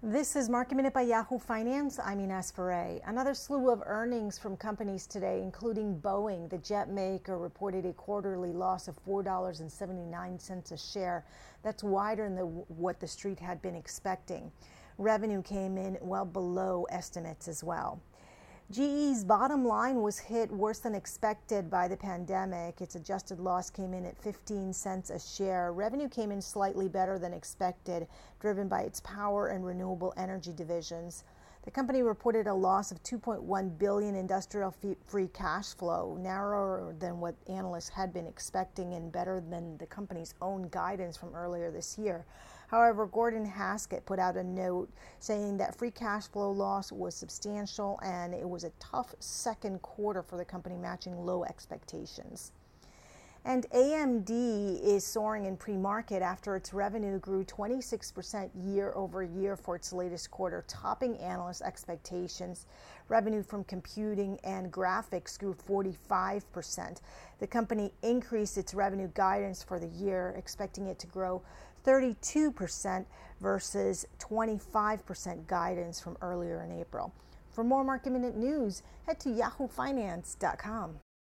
This is Market Minute by Yahoo Finance. I'm Ines Ferre. Another slew of earnings from companies today, including Boeing. The jet maker reported a quarterly loss of $4.79 a share. That's wider than the, what the street had been expecting. Revenue came in well below estimates as well. GE's bottom line was hit worse than expected by the pandemic. Its adjusted loss came in at 15 cents a share. Revenue came in slightly better than expected, driven by its power and renewable energy divisions. The company reported a loss of 2.1 billion industrial free cash flow, narrower than what analysts had been expecting and better than the company's own guidance from earlier this year. However, Gordon Haskett put out a note saying that free cash flow loss was substantial and it was a tough second quarter for the company matching low expectations. And AMD is soaring in pre market after its revenue grew 26% year over year for its latest quarter, topping analyst expectations. Revenue from computing and graphics grew 45%. The company increased its revenue guidance for the year, expecting it to grow 32% versus 25% guidance from earlier in April. For more market minute news, head to yahoofinance.com.